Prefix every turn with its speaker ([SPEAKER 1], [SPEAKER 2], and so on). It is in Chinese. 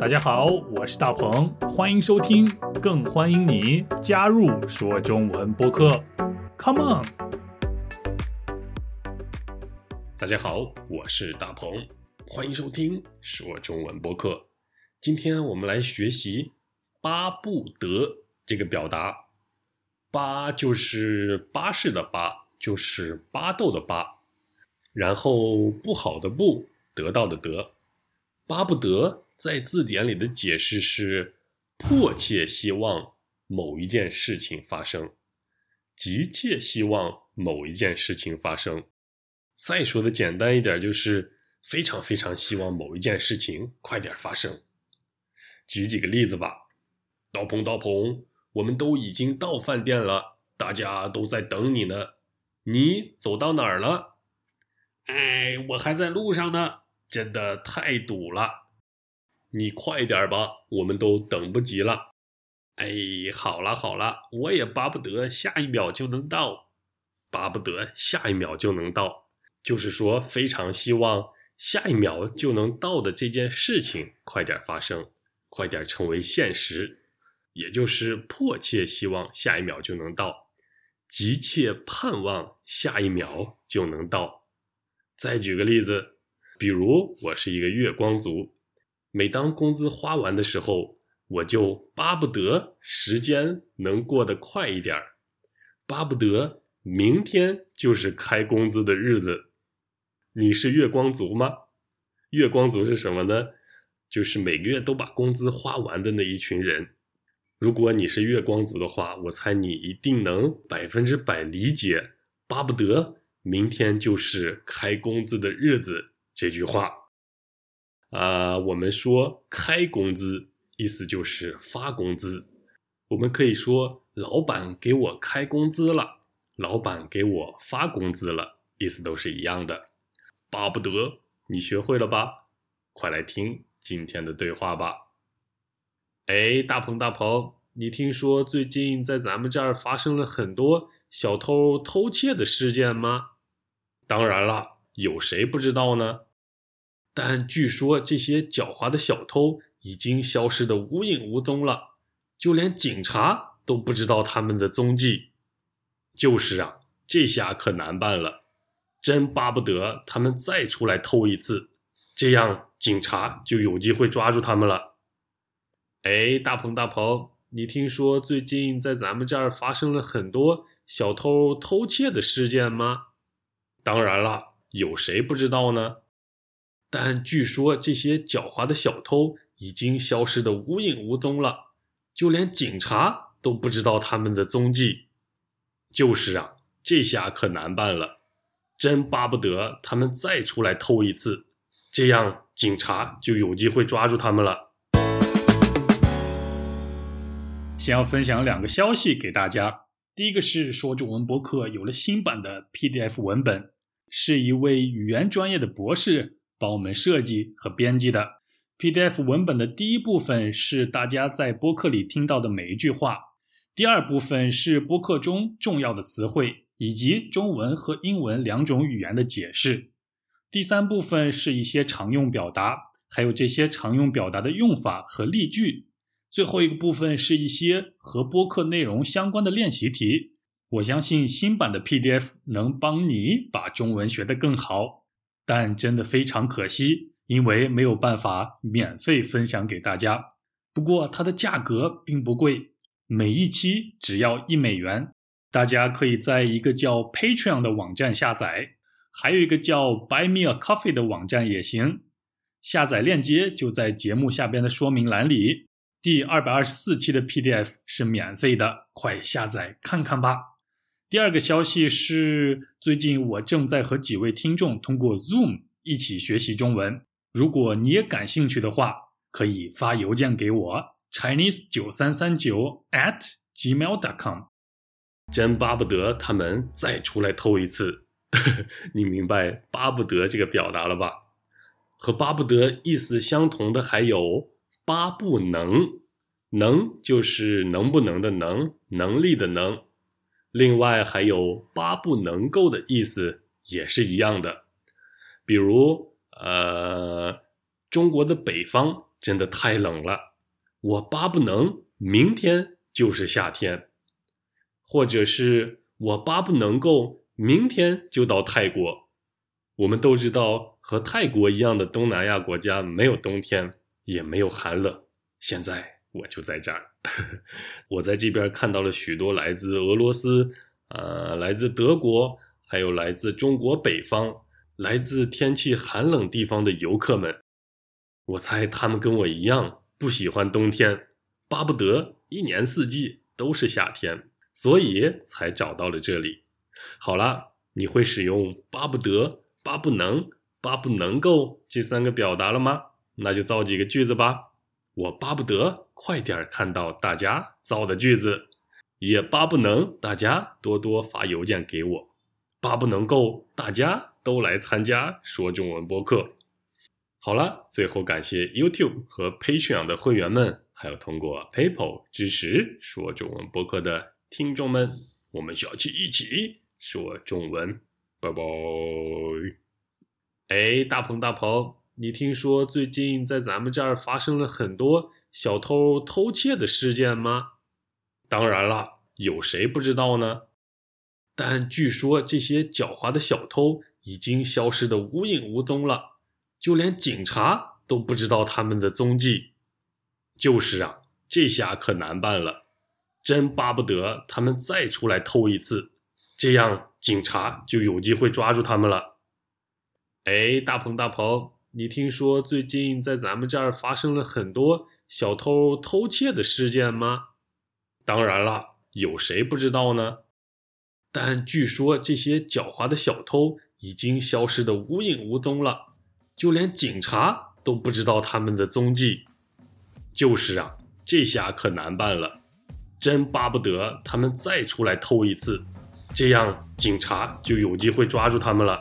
[SPEAKER 1] 大家好，我是大鹏，欢迎收听，更欢迎你加入说中文播客。Come on！
[SPEAKER 2] 大家好，我是大鹏，欢迎收听说中文播客。今天我们来学习“巴不得”这个表达。巴就是巴士的巴，就是巴豆的巴，然后不好的不，得到的得，巴不得。在字典里的解释是：迫切希望某一件事情发生，急切希望某一件事情发生。再说的简单一点，就是非常非常希望某一件事情快点发生。举几个例子吧。刀鹏，刀鹏，我们都已经到饭店了，大家都在等你呢。你走到哪儿了？
[SPEAKER 3] 哎，我还在路上呢，真的太堵了。
[SPEAKER 2] 你快点吧，我们都等不及了。
[SPEAKER 3] 哎，好了好了，我也巴不得下一秒就能到，
[SPEAKER 2] 巴不得下一秒就能到，就是说非常希望下一秒就能到的这件事情快点发生，快点成为现实，也就是迫切希望下一秒就能到，急切盼望下一秒就能到。再举个例子，比如我是一个月光族。每当工资花完的时候，我就巴不得时间能过得快一点儿，巴不得明天就是开工资的日子。你是月光族吗？月光族是什么呢？就是每个月都把工资花完的那一群人。如果你是月光族的话，我猜你一定能百分之百理解“巴不得明天就是开工资的日子”这句话。啊，我们说开工资，意思就是发工资。我们可以说老板给我开工资了，老板给我发工资了，意思都是一样的。巴不得你学会了吧？快来听今天的对话吧。哎，大鹏大鹏，你听说最近在咱们这儿发生了很多小偷偷窃的事件吗？当然了，有谁不知道呢？但据说这些狡猾的小偷已经消失的无影无踪了，就连警察都不知道他们的踪迹。就是啊，这下可难办了，真巴不得他们再出来偷一次，这样警察就有机会抓住他们了。哎，大鹏大鹏，你听说最近在咱们这儿发生了很多小偷偷窃的事件吗？当然了，有谁不知道呢？但据说这些狡猾的小偷已经消失的无影无踪了，就连警察都不知道他们的踪迹。就是啊，这下可难办了，真巴不得他们再出来偷一次，这样警察就有机会抓住他们了。
[SPEAKER 1] 先要分享两个消息给大家，第一个是说中文博客有了新版的 PDF 文本，是一位语言专业的博士。帮我们设计和编辑的 PDF 文本的第一部分是大家在播客里听到的每一句话，第二部分是播客中重要的词汇以及中文和英文两种语言的解释，第三部分是一些常用表达，还有这些常用表达的用法和例句，最后一个部分是一些和播客内容相关的练习题。我相信新版的 PDF 能帮你把中文学得更好。但真的非常可惜，因为没有办法免费分享给大家。不过它的价格并不贵，每一期只要一美元。大家可以在一个叫 Patreon 的网站下载，还有一个叫 Buy Me a Coffee 的网站也行。下载链接就在节目下边的说明栏里。第二百二十四期的 PDF 是免费的，快下载看看吧。第二个消息是，最近我正在和几位听众通过 Zoom 一起学习中文。如果你也感兴趣的话，可以发邮件给我 Chinese 九三三九 at gmail.com。
[SPEAKER 2] 真巴不得他们再出来偷一次，你明白“巴不得”这个表达了吧？和“巴不得”意思相同的还有“巴不能”，能就是能不能的能，能力的能。另外还有“巴不能够”的意思也是一样的，比如，呃，中国的北方真的太冷了，我巴不能明天就是夏天，或者是我巴不能够明天就到泰国。我们都知道，和泰国一样的东南亚国家没有冬天，也没有寒冷。现在我就在这儿，我在这边看到了许多来自俄罗斯、呃，来自德国，还有来自中国北方、来自天气寒冷地方的游客们。我猜他们跟我一样不喜欢冬天，巴不得一年四季都是夏天，所以才找到了这里。好了，你会使用“巴不得”“巴不能”“巴不能够”这三个表达了吗？那就造几个句子吧。我巴不得快点看到大家造的句子，也巴不能大家多多发邮件给我，巴不能够大家都来参加说中文播客。好了，最后感谢 YouTube 和 Patreon 的会员们，还有通过 PayPal 支持说中文播客的听众们，我们下期一起说中文，拜拜。哎，大鹏大鹏，你听说最近在咱们这儿发生了很多小偷偷窃的事件吗？当然了，有谁不知道呢？但据说这些狡猾的小偷已经消失的无影无踪了。就连警察都不知道他们的踪迹，就是啊，这下可难办了，真巴不得他们再出来偷一次，这样警察就有机会抓住他们了。哎，大鹏大鹏，你听说最近在咱们这儿发生了很多小偷偷窃的事件吗？当然了，有谁不知道呢？但据说这些狡猾的小偷已经消失的无影无踪了。就连警察都不知道他们的踪迹，就是啊，这下可难办了，真巴不得他们再出来偷一次，这样警察就有机会抓住他们了。